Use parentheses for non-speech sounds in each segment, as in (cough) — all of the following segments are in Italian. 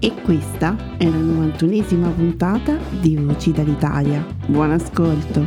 E questa è la 91esima puntata di Voci dall'Italia. Buon ascolto!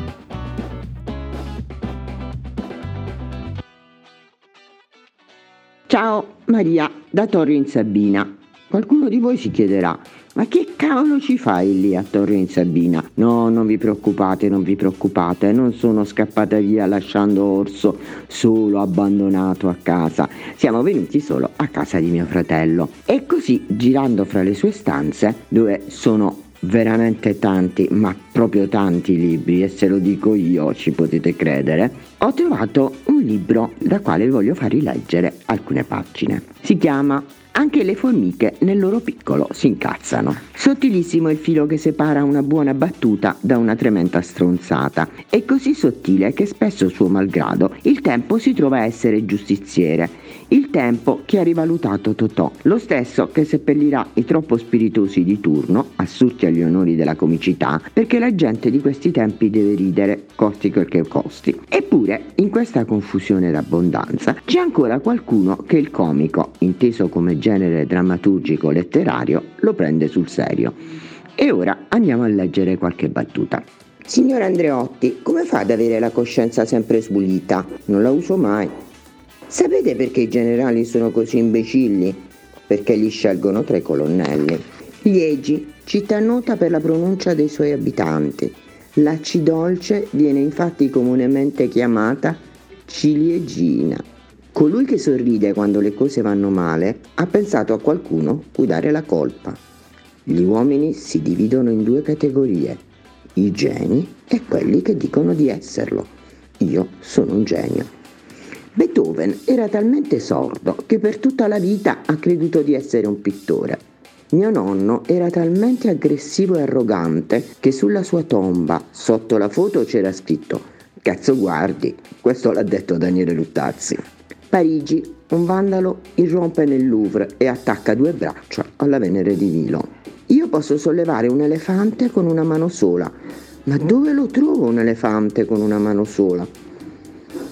Ciao Maria da Torre in Sabina. Qualcuno di voi si chiederà, ma che cavolo ci fai lì a Torre in Sabina? No, non vi preoccupate, non vi preoccupate, non sono scappata via lasciando Orso solo abbandonato a casa. Siamo venuti solo a casa di mio fratello. E così, girando fra le sue stanze, dove sono veramente tanti, ma proprio tanti libri, e se lo dico io ci potete credere, ho trovato un libro da quale voglio far rileggere alcune pagine. Si chiama anche le formiche nel loro piccolo si incazzano. Sottilissimo il filo che separa una buona battuta da una tremenda stronzata. È così sottile che spesso suo malgrado il tempo si trova a essere giustiziere. Il tempo che ha rivalutato Totò, lo stesso che seppellirà i troppo spiritosi di turno, assurti agli onori della comicità, perché la gente di questi tempi deve ridere, costi quel che costi. Eppure, in questa confusione d'abbondanza, c'è ancora qualcuno che il comico, inteso come genere drammaturgico letterario lo prende sul serio. E ora andiamo a leggere qualche battuta. Signor Andreotti, come fa ad avere la coscienza sempre spulita? Non la uso mai. Sapete perché i generali sono così imbecilli? Perché li scelgono tra i colonnelli. Liegi, città nota per la pronuncia dei suoi abitanti. La C dolce viene infatti comunemente chiamata ciliegina. Colui che sorride quando le cose vanno male ha pensato a qualcuno cui dare la colpa. Gli uomini si dividono in due categorie, i geni e quelli che dicono di esserlo. Io sono un genio. Beethoven era talmente sordo che per tutta la vita ha creduto di essere un pittore. Mio nonno era talmente aggressivo e arrogante che sulla sua tomba, sotto la foto, c'era scritto Cazzo guardi, questo l'ha detto Daniele Luttazzi. Parigi, un vandalo irrompe nel Louvre e attacca due braccia alla Venere di Nilo. Io posso sollevare un elefante con una mano sola, ma dove lo trovo un elefante con una mano sola?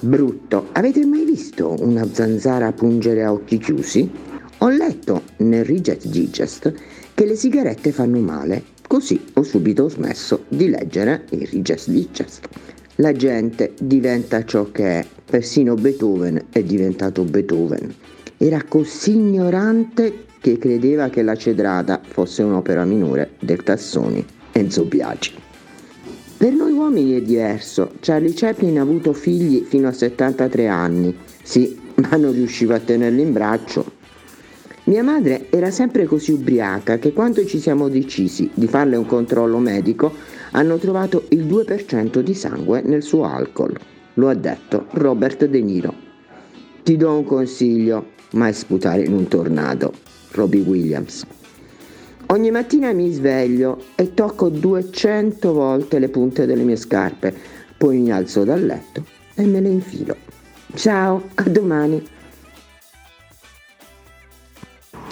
Brutto, avete mai visto una zanzara pungere a occhi chiusi? Ho letto nel Riget Digest che le sigarette fanno male, così ho subito smesso di leggere il Riget Digest. La gente diventa ciò che è, persino Beethoven è diventato Beethoven. Era così ignorante che credeva che la cedrata fosse un'opera minore del Tassoni, Enzo Biagi. Per noi uomini è diverso. Charlie Chaplin ha avuto figli fino a 73 anni. Sì, (laughs) ma non riusciva a tenerli in braccio. Mia madre era sempre così ubriaca che quando ci siamo decisi di farle un controllo medico hanno trovato il 2% di sangue nel suo alcol. Lo ha detto Robert De Niro. Ti do un consiglio, mai sputare in un tornado. Robbie Williams. Ogni mattina mi sveglio e tocco 200 volte le punte delle mie scarpe, poi mi alzo dal letto e me le infilo. Ciao, a domani.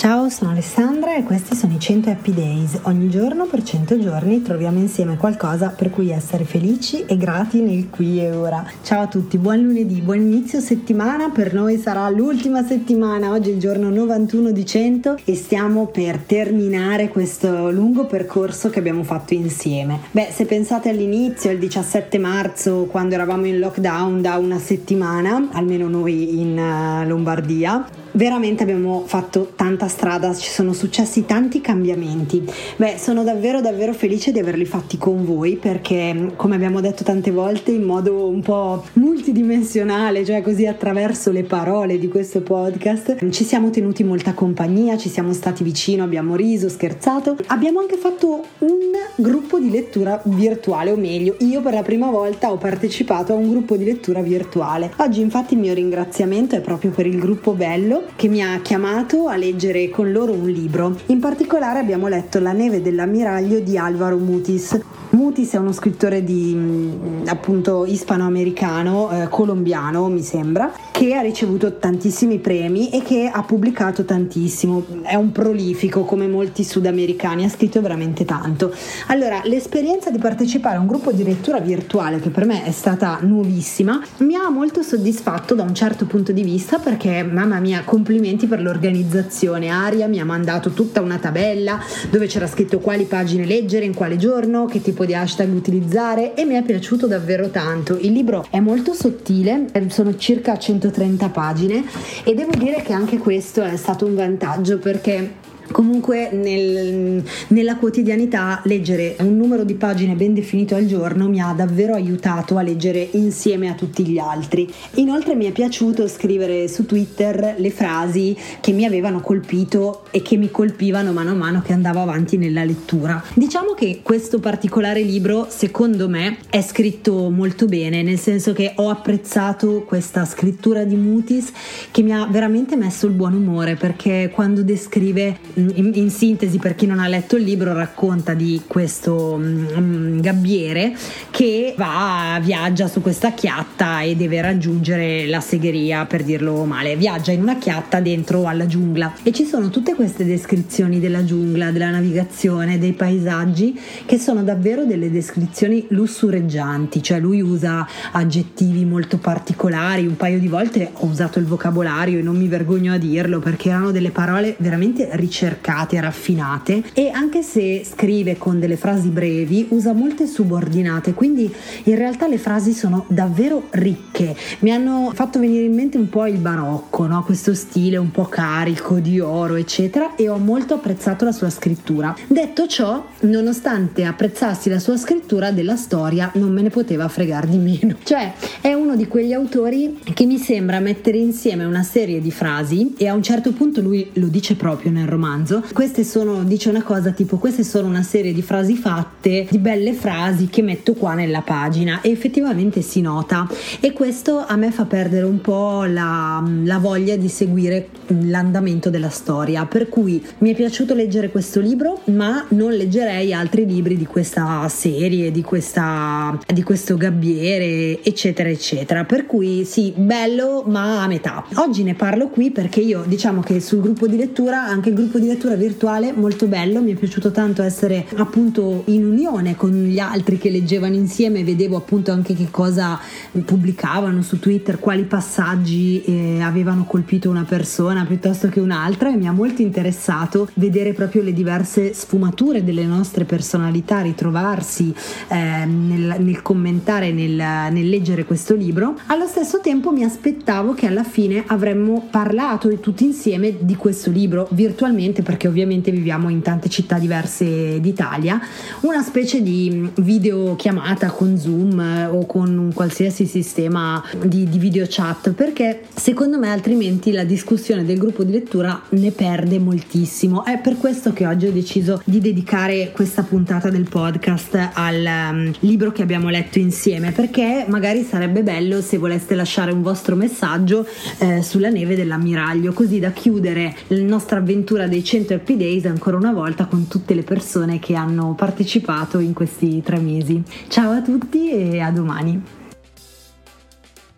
Ciao, sono Alessandra e questi sono i 100 Happy Days. Ogni giorno per 100 giorni troviamo insieme qualcosa per cui essere felici e grati nel qui e ora. Ciao a tutti, buon lunedì, buon inizio settimana. Per noi sarà l'ultima settimana, oggi è il giorno 91 di 100 e stiamo per terminare questo lungo percorso che abbiamo fatto insieme. Beh, se pensate all'inizio, il 17 marzo, quando eravamo in lockdown da una settimana, almeno noi in uh, Lombardia, veramente abbiamo fatto tanta strada, ci sono successi tanti cambiamenti. Beh, sono davvero davvero felice di averli fatti con voi perché come abbiamo detto tante volte in modo un po' multidimensionale, cioè così attraverso le parole di questo podcast, ci siamo tenuti molta compagnia, ci siamo stati vicino, abbiamo riso, scherzato. Abbiamo anche fatto un gruppo di lettura virtuale, o meglio, io per la prima volta ho partecipato a un gruppo di lettura virtuale. Oggi infatti il mio ringraziamento è proprio per il gruppo Bello che mi ha chiamato a leggere con loro un libro. In particolare abbiamo letto La neve dell'ammiraglio di Alvaro Mutis. Mutis è uno scrittore di mm, appunto ispanoamericano, eh, colombiano mi sembra, che ha ricevuto tantissimi premi e che ha pubblicato tantissimo. È un prolifico come molti sudamericani, ha scritto veramente tanto. Allora, l'esperienza di partecipare a un gruppo di lettura virtuale che per me è stata nuovissima mi ha molto soddisfatto da un certo punto di vista perché mamma mia, complimenti per l'organizzazione. Aria mi ha mandato tutta una tabella dove c'era scritto quali pagine leggere, in quale giorno, che tipo di hashtag utilizzare e mi è piaciuto davvero tanto. Il libro è molto sottile, sono circa 130 pagine e devo dire che anche questo è stato un vantaggio perché Comunque nel, nella quotidianità leggere un numero di pagine ben definito al giorno mi ha davvero aiutato a leggere insieme a tutti gli altri. Inoltre mi è piaciuto scrivere su Twitter le frasi che mi avevano colpito e che mi colpivano mano a mano che andavo avanti nella lettura. Diciamo che questo particolare libro secondo me è scritto molto bene, nel senso che ho apprezzato questa scrittura di Mutis che mi ha veramente messo il buon umore perché quando descrive in, in, sintesi per chi non ha letto il libro racconta di questo um, gabbiere che va, viaggia su questa chiatta e deve raggiungere la segheria per dirlo male, viaggia in una chiatta dentro alla giungla. E ci sono tutte queste descrizioni della giungla, della navigazione, dei paesaggi che sono davvero delle descrizioni lussureggianti, cioè lui usa aggettivi molto particolari, un paio di volte ho usato il vocabolario e non mi vergogno a dirlo perché erano delle parole veramente ricercate ricercate, raffinate e anche se scrive con delle frasi brevi usa molte subordinate, quindi in realtà le frasi sono davvero ricche. Mi hanno fatto venire in mente un po' il barocco, no? questo stile un po' carico di oro, eccetera, e ho molto apprezzato la sua scrittura. Detto ciò, nonostante apprezzassi la sua scrittura della storia, non me ne poteva fregare di meno. (laughs) Cioè, è uno di quegli autori che mi sembra mettere insieme una serie di frasi e a un certo punto lui lo dice proprio nel romanzo romanzo. Queste sono, dice una cosa tipo, queste sono una serie di frasi fatte, di belle frasi che metto qua nella pagina e effettivamente si nota e questo a me fa perdere un po' la, la voglia di seguire l'andamento della storia, per cui mi è piaciuto leggere questo libro, ma non leggerei altri libri di questa serie, di, questa, di questo gabbiere, eccetera, eccetera. Per cui sì, bello, ma a metà. Oggi ne parlo qui perché io diciamo che sul gruppo di lettura, anche il gruppo di di lettura virtuale molto bello, mi è piaciuto tanto essere appunto in unione con gli altri che leggevano insieme, vedevo appunto anche che cosa pubblicavano su Twitter, quali passaggi eh, avevano colpito una persona piuttosto che un'altra e mi ha molto interessato vedere proprio le diverse sfumature delle nostre personalità, ritrovarsi eh, nel, nel, commentare, nel, nel leggere questo libro. Allo stesso tempo mi aspettavo che alla fine avremmo parlato tutti insieme di questo libro virtualmente ovviamente perché ovviamente viviamo in tante città diverse d'Italia, una specie di videochiamata con Zoom eh, o con un qualsiasi sistema di, di video chat perché secondo me altrimenti la discussione del gruppo di lettura ne perde moltissimo. È per questo che oggi ho deciso di dedicare questa puntata del podcast al um, libro che abbiamo letto insieme perché magari sarebbe bello se voleste lasciare un vostro messaggio eh, sulla neve dell'ammiraglio così da chiudere la nostra avventura dei 100 Happy Days ancora una volta con tutte le persone che hanno partecipato in questi tre mesi. Ciao a tutti e a domani.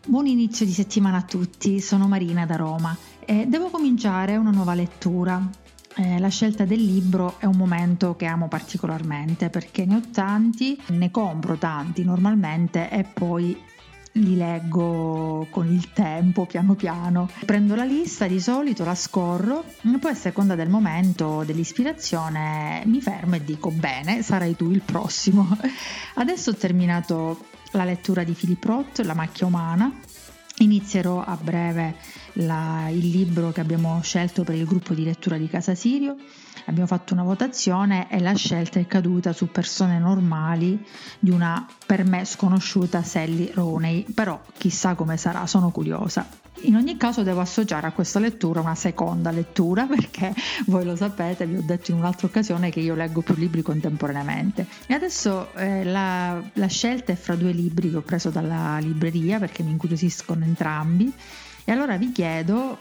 Buon inizio di settimana a tutti, sono Marina da Roma e devo cominciare una nuova lettura. eh, la scelta del libro è un momento che amo particolarmente perché ne ho tanti, ne compro tanti normalmente e poi li leggo con il tempo piano piano. Prendo la lista di solito, la scorro, poi a seconda del momento, dell'ispirazione, mi fermo e dico bene, sarai tu il prossimo. (laughs) Adesso ho terminato la lettura di Philip Roth, La macchia umana. Inizierò a breve la, il libro che abbiamo scelto per il gruppo di lettura di Casa Sirio abbiamo fatto una votazione e la scelta è caduta su persone normali di una per me sconosciuta Sally Roney, però chissà come sarà, sono curiosa. In ogni caso devo associare a questa lettura una seconda lettura (laughs) perché voi lo sapete, vi ho detto in un'altra occasione che io leggo più libri contemporaneamente. E adesso eh, la, la scelta è fra due libri che ho preso dalla libreria perché mi incuriosiscono entrambi. E allora vi chiedo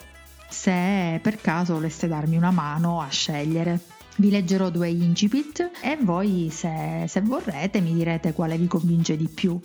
se per caso voleste darmi una mano a scegliere. Vi leggerò due incipit e voi se, se vorrete mi direte quale vi convince di più.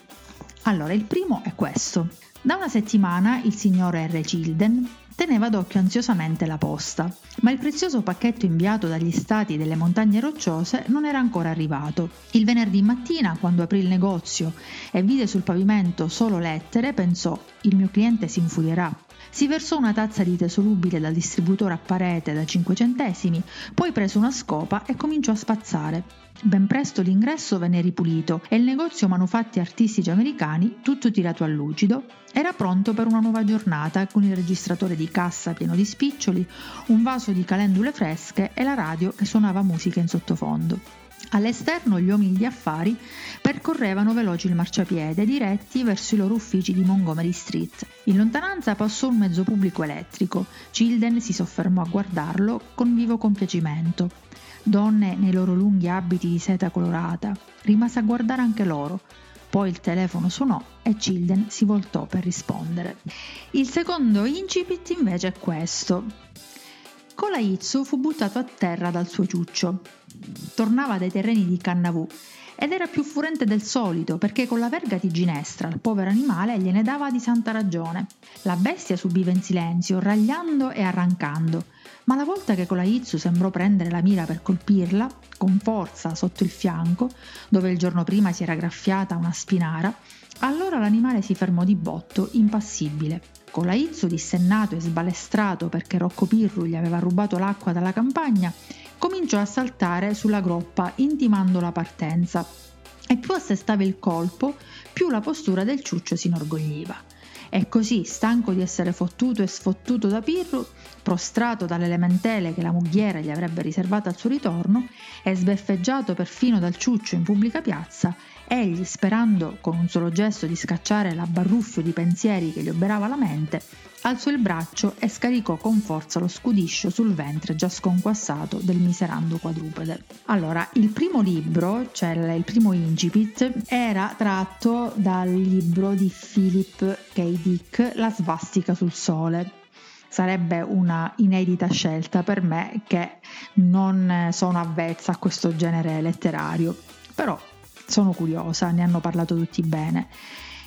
Allora, il primo è questo. Da una settimana il signor R. Childen teneva d'occhio ansiosamente la posta, ma il prezioso pacchetto inviato dagli stati delle montagne rocciose non era ancora arrivato. Il venerdì mattina, quando aprì il negozio e vide sul pavimento solo lettere, pensò: il mio cliente si infurierà. Si versò una tazza di tè solubile dal distributore a parete da 5 centesimi, poi prese una scopa e cominciò a spazzare. Ben presto l'ingresso venne ripulito e il negozio manufatti artistici americani, tutto tirato a lucido, era pronto per una nuova giornata con il registratore di cassa pieno di spiccioli, un vaso di calendule fresche e la radio che suonava musica in sottofondo. All'esterno gli uomini di affari percorrevano veloci il marciapiede diretti verso i loro uffici di Montgomery Street. In lontananza passò un mezzo pubblico elettrico. Childen si soffermò a guardarlo con vivo compiacimento. Donne nei loro lunghi abiti di seta colorata. Rimase a guardare anche loro. Poi il telefono suonò e Childen si voltò per rispondere. Il secondo incipit invece è questo. Colaizzo fu buttato a terra dal suo ciuccio. Tornava dai terreni di Cannavù ed era più furente del solito perché con la verga di ginestra il povero animale gliene dava di santa ragione. La bestia subiva in silenzio, ragliando e arrancando, ma la volta che Colaizzo sembrò prendere la mira per colpirla, con forza sotto il fianco, dove il giorno prima si era graffiata una spinara, allora l'animale si fermò di botto, impassibile. Colaizzo, dissennato e sbalestrato perché Rocco Pirru gli aveva rubato l'acqua dalla campagna, cominciò a saltare sulla groppa intimando la partenza e più assestava il colpo, più la postura del ciuccio si inorgogliva. E così, stanco di essere fottuto e sfottuto da Pirru, prostrato dalle lamentele che la mughiera gli avrebbe riservato al suo ritorno e sbeffeggiato perfino dal ciuccio in pubblica piazza, Egli, sperando con un solo gesto di scacciare l'abbarruffio di pensieri che gli oberava la mente, alzò il braccio e scaricò con forza lo scudiscio sul ventre già sconquassato del miserando quadrupede. Allora, il primo libro, cioè il primo incipit, era tratto dal libro di Philip K. Dick, La svastica sul sole. Sarebbe una inedita scelta per me che non sono avvezza a questo genere letterario, però sono curiosa, ne hanno parlato tutti bene.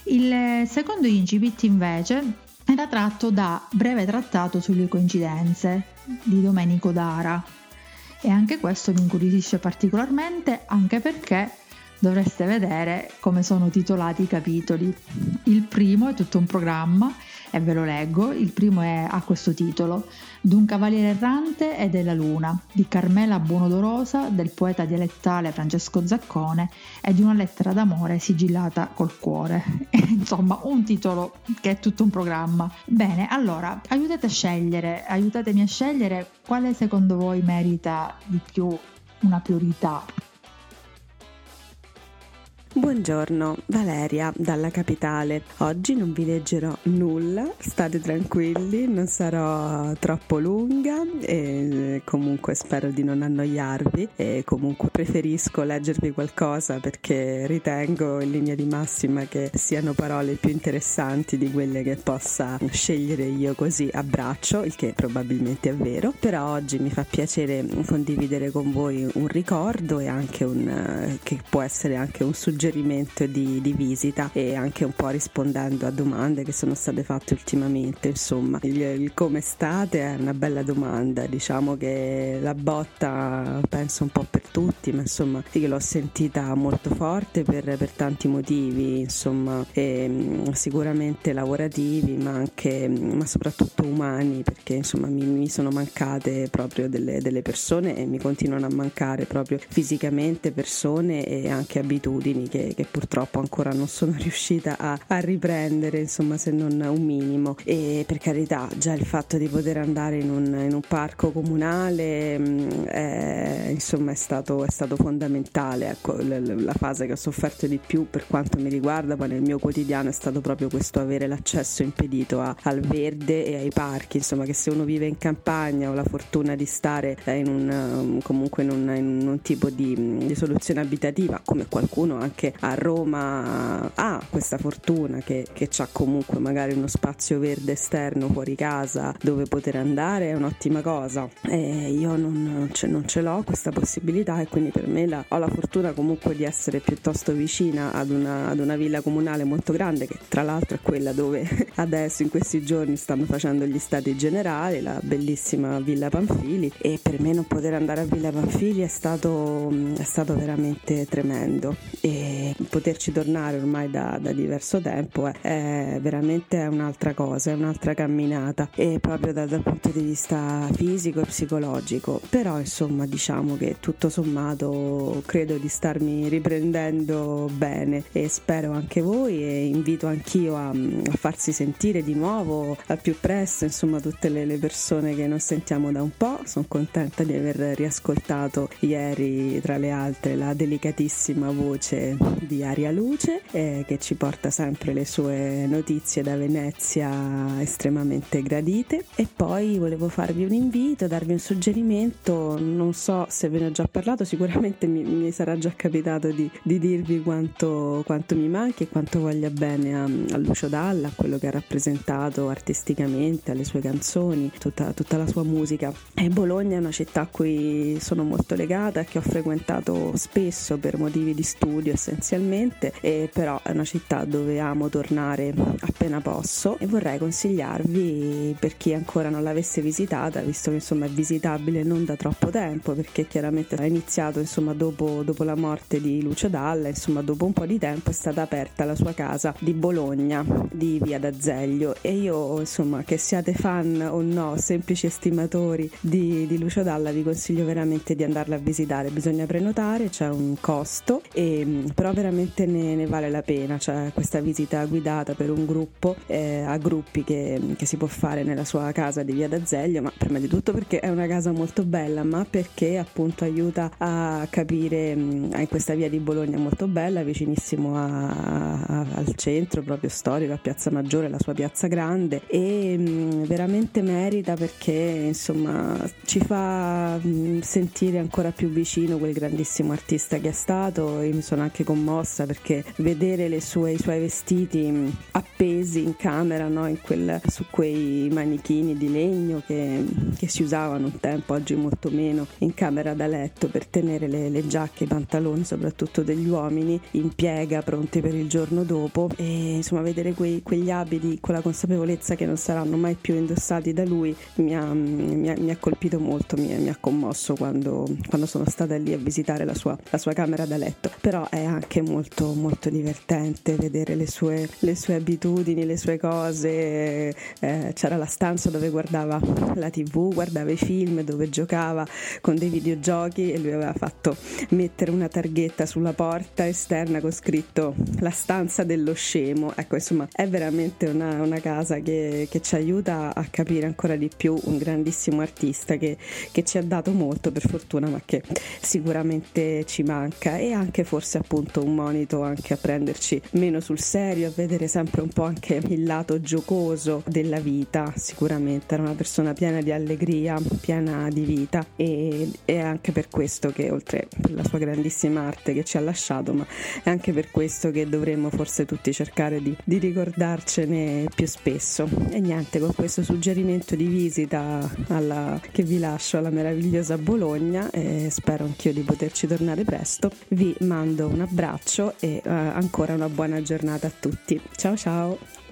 Il secondo incipit invece era tratto da Breve trattato sulle coincidenze di Domenico Dara e anche questo mi incuriosisce particolarmente anche perché dovreste vedere come sono titolati i capitoli. Il primo è tutto un programma e ve lo leggo. Il primo è, ha questo titolo: D'un cavaliere errante e della luna, di Carmela Buonodorosa, del poeta dialettale Francesco Zaccone e di una lettera d'amore sigillata col cuore. (laughs) Insomma, un titolo che è tutto un programma. Bene, allora, aiutate a scegliere, aiutatemi a scegliere quale secondo voi merita di più una priorità Buongiorno, Valeria dalla capitale. Oggi non vi leggerò nulla, state tranquilli, non sarò troppo lunga e comunque spero di non annoiarvi e comunque preferisco leggervi qualcosa perché ritengo in linea di massima che siano parole più interessanti di quelle che possa scegliere io così a braccio, il che probabilmente è vero, però oggi mi fa piacere condividere con voi un ricordo e anche un che può essere anche un suggerimento suggerimento di, di, visita e anche un po' rispondendo a domande che sono state fatte ultimamente. Insomma, il, il come state è una bella domanda. Diciamo che la botta penso un po' per tutti, ma insomma io l'ho sentita molto forte per, per tanti motivi, insomma, e, mm, sicuramente lavorativi, ma anche ma soprattutto umani, perché insomma mi, mi sono mancate proprio delle, delle persone e mi continuano a mancare proprio fisicamente persone e anche abitudini che, che purtroppo ancora non sono (laughs) riuscita a, a, riprendere, insomma, se non un minimo. E per carità, già il fatto di poter andare in un, in un parco comunale mm, è, insomma, è stato, è stato fondamentale. Ecco, la, la, fase che ho sofferto di più per quanto mi riguarda, poi nel mio quotidiano è stato proprio questo avere l'accesso impedito a, al verde e ai parchi, insomma, che se uno vive in campagna o la fortuna di stare in un, um, comunque in un, in un tipo di, di soluzione abitativa, come qualcuno anche a Roma ha questa fortuna che, che ha comunque magari uno spazio verde esterno fuori casa dove poter andare, è un'ottima cosa. E io non ce, non ce l'ho questa possibilità e quindi per me la, ho la fortuna comunque di essere piuttosto vicina ad una, ad una villa comunale molto grande che tra l'altro è quella dove (laughs) adesso in questi giorni stanno facendo gli stati generali, la bellissima Villa Panfili e per me non poter andare a Villa Panfili è stato, è stato veramente tremendo e poterci tornare ormai da, da diverso tempo è, veramente un'altra cosa, è un'altra camminata. E proprio dal, dal punto di vista fisico e psicologico. Però insomma diciamo che tutto sommato credo di starmi riprendendo bene. E spero anche voi e invito anch'io a, a farsi sentire di nuovo al più presto insomma tutte le, le persone che non sentiamo da un po' sono contenta di aver riascoltato ieri tra le altre la delicatissima voce di Aria Luce eh, che ci porta sempre le sue notizie da Venezia estremamente gradite e poi volevo farvi un invito, darvi un suggerimento, non so se ve ne ho già parlato, sicuramente mi, mi sarà già capitato di, di dirvi quanto, quanto, mi manchi e quanto voglia bene a, a Lucio Dalla, a quello che ha rappresentato artisticamente, alle sue canzoni, tutta, tutta la sua musica. E Bologna è una città a cui sono molto legata, che ho frequentato spesso per motivi di studio essenzialmente, e però è una città dove amo tornare appena posso e vorrei consigliarvi per chi ancora non l'avesse visitata, visto che insomma è visitabile non da troppo tempo, perché chiaramente ha iniziato insomma dopo, dopo la morte di Lucio Dalla, insomma dopo un po' di tempo è stata aperta la sua casa di Bologna, di Via d'Azeglio. E io insomma che siate fan o no, semplici estimatori di, di Lucio Dalla vi consiglio veramente di andarla a visitare, bisogna prenotare, c'è un costo, e, però veramente ne, ne vale la pena, cioè questa visita guidata per un gruppo eh, a gruppi che, che, si può fare nella sua casa di Via d'Azeglio, ma prima di tutto perché è una casa molto bella, ma perché appunto aiuta a capire in questa via di Bologna molto bella, vicinissimo a, a, al centro proprio storico, a Piazza Maggiore, la sua piazza grande e mh, veramente merita perché insomma ci fa mh, sentire ancora più vicino quel grandissimo artista che è stato. Io mi sono anche commossa perché vedere sue, i suoi vestiti mh, appesi in camera no? in quel, su quei manichini di legno che, che, si usavano un tempo, oggi molto meno, in camera da letto per tenere le, le giacche, i pantaloni, soprattutto degli uomini, in piega pronti per il giorno dopo e insomma vedere quei, quegli abiti con la consapevolezza che non saranno mai più indossati da lui mi ha, mi ha, mi ha colpito molto, mi, mi, ha commosso quando, quando sono stata lì a visitare la sua, la sua, camera da letto. Però è anche molto, molto divertente vedere le sue, le sue abitudini, le sue cose. Eh, c'era la stanza dove guardava la tv, guardava i film, dove giocava con dei videogiochi e lui aveva fatto mettere una targhetta sulla porta esterna con scritto la stanza dello scemo. Ecco, insomma, è veramente una, una casa che, che ci aiuta a capire ancora di più un grandissimo artista che, che, ci ha dato molto per fortuna ma che sicuramente ci manca e anche forse appunto un monito anche a prenderci meno sul serio, a vedere sempre un po' anche il lato giocoso della vita, sicuramente era una persona piena di allegria, piena di vita e è anche per questo che oltre alla sua grandissima arte che ci ha lasciato ma è anche per questo che dovremmo forse tutti cercare di, di ricordarcene più spesso e niente con questo suggerimento di visita alla, che vi lascio alla meravigliosa Bologna e spero anch'io di poterci tornare presto. Vi mando un abbraccio e uh, ancora una buona giornata a tutti. Ciao ciao!